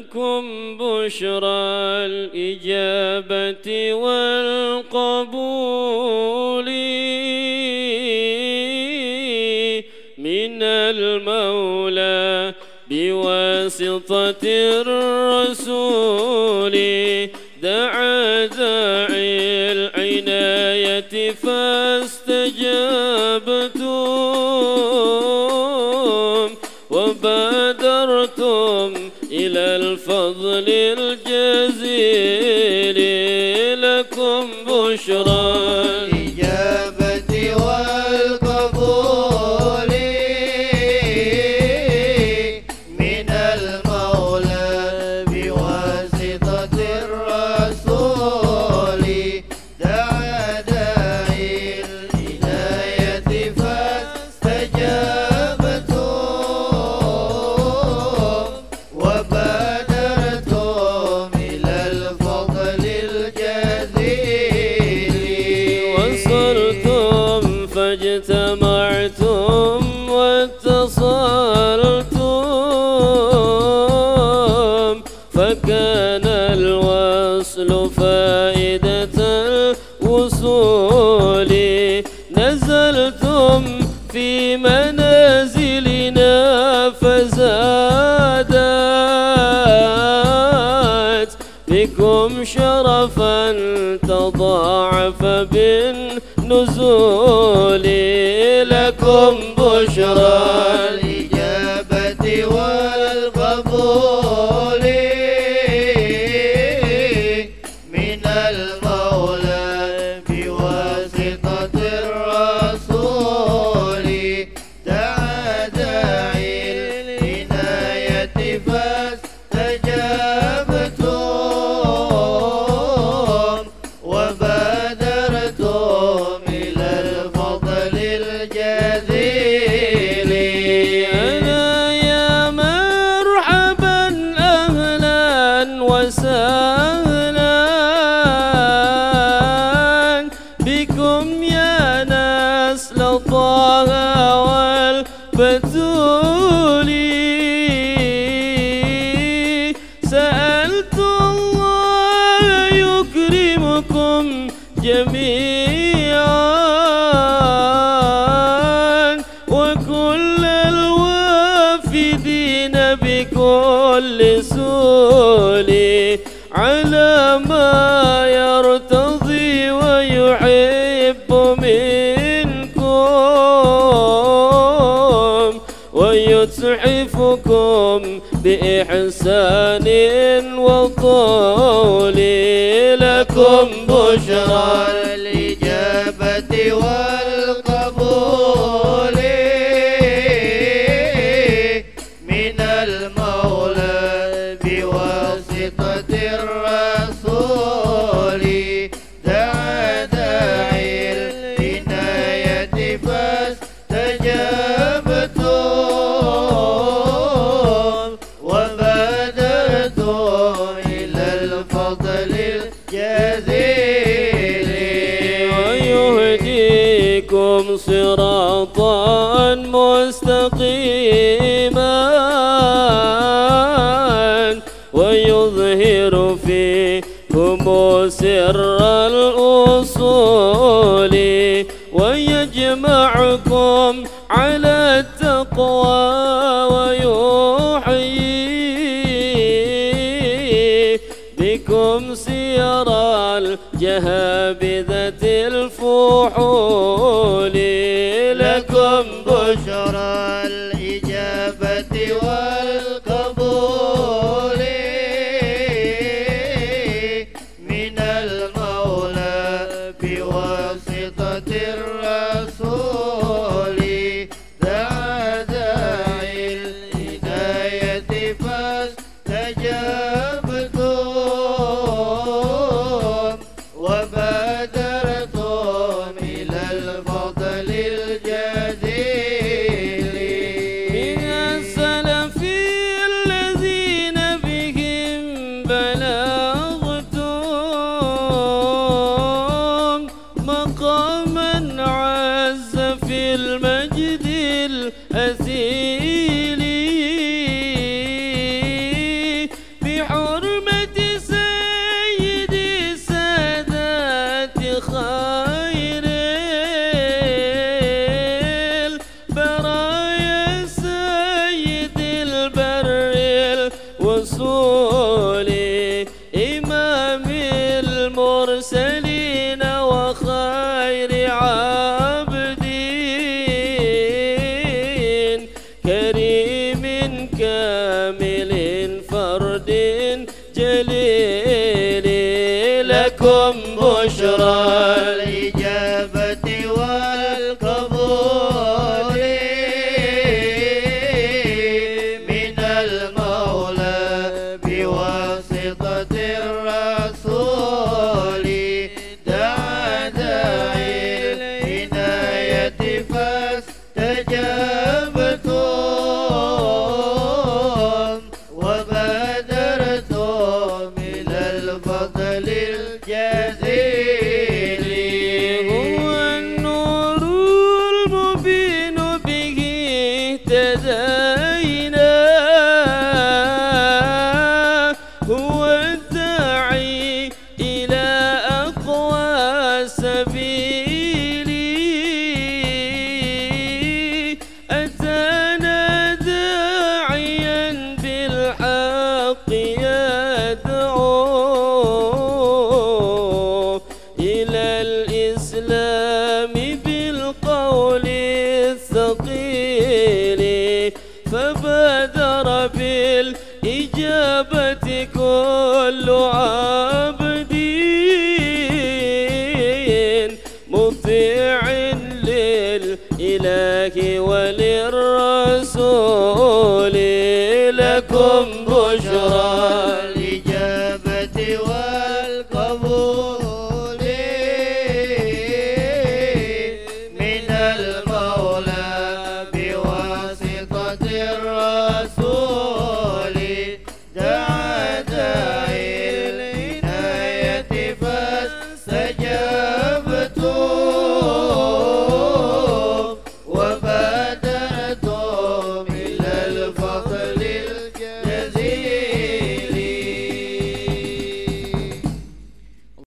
لكم بشرى الإجابة والقبول من المولى بواسطة الرسول. دعا داعي العناية فاستجابتم وبادرتم الفضل الجزيل. بكم شرفا تضاعف بالنزول لكم بشرى نسل طه والبتول سألت الله يكرمكم جميعا وكل الوافدين بكل سول على ما يرتضي ويحب منكم ويتحفكم بإحسان وطول لكم بشرى الإجابة والقبول الجزيل ويهديكم صراطا مستقيما ويظهر فيكم سر الأصول بكم سير الجهابذة الفحول لكم بشرى الإجابة والقبول من المولى بواسطة الرسول. دعا داعي الهداية فاستجابتم فاستجبتم شفيع للإله وللرب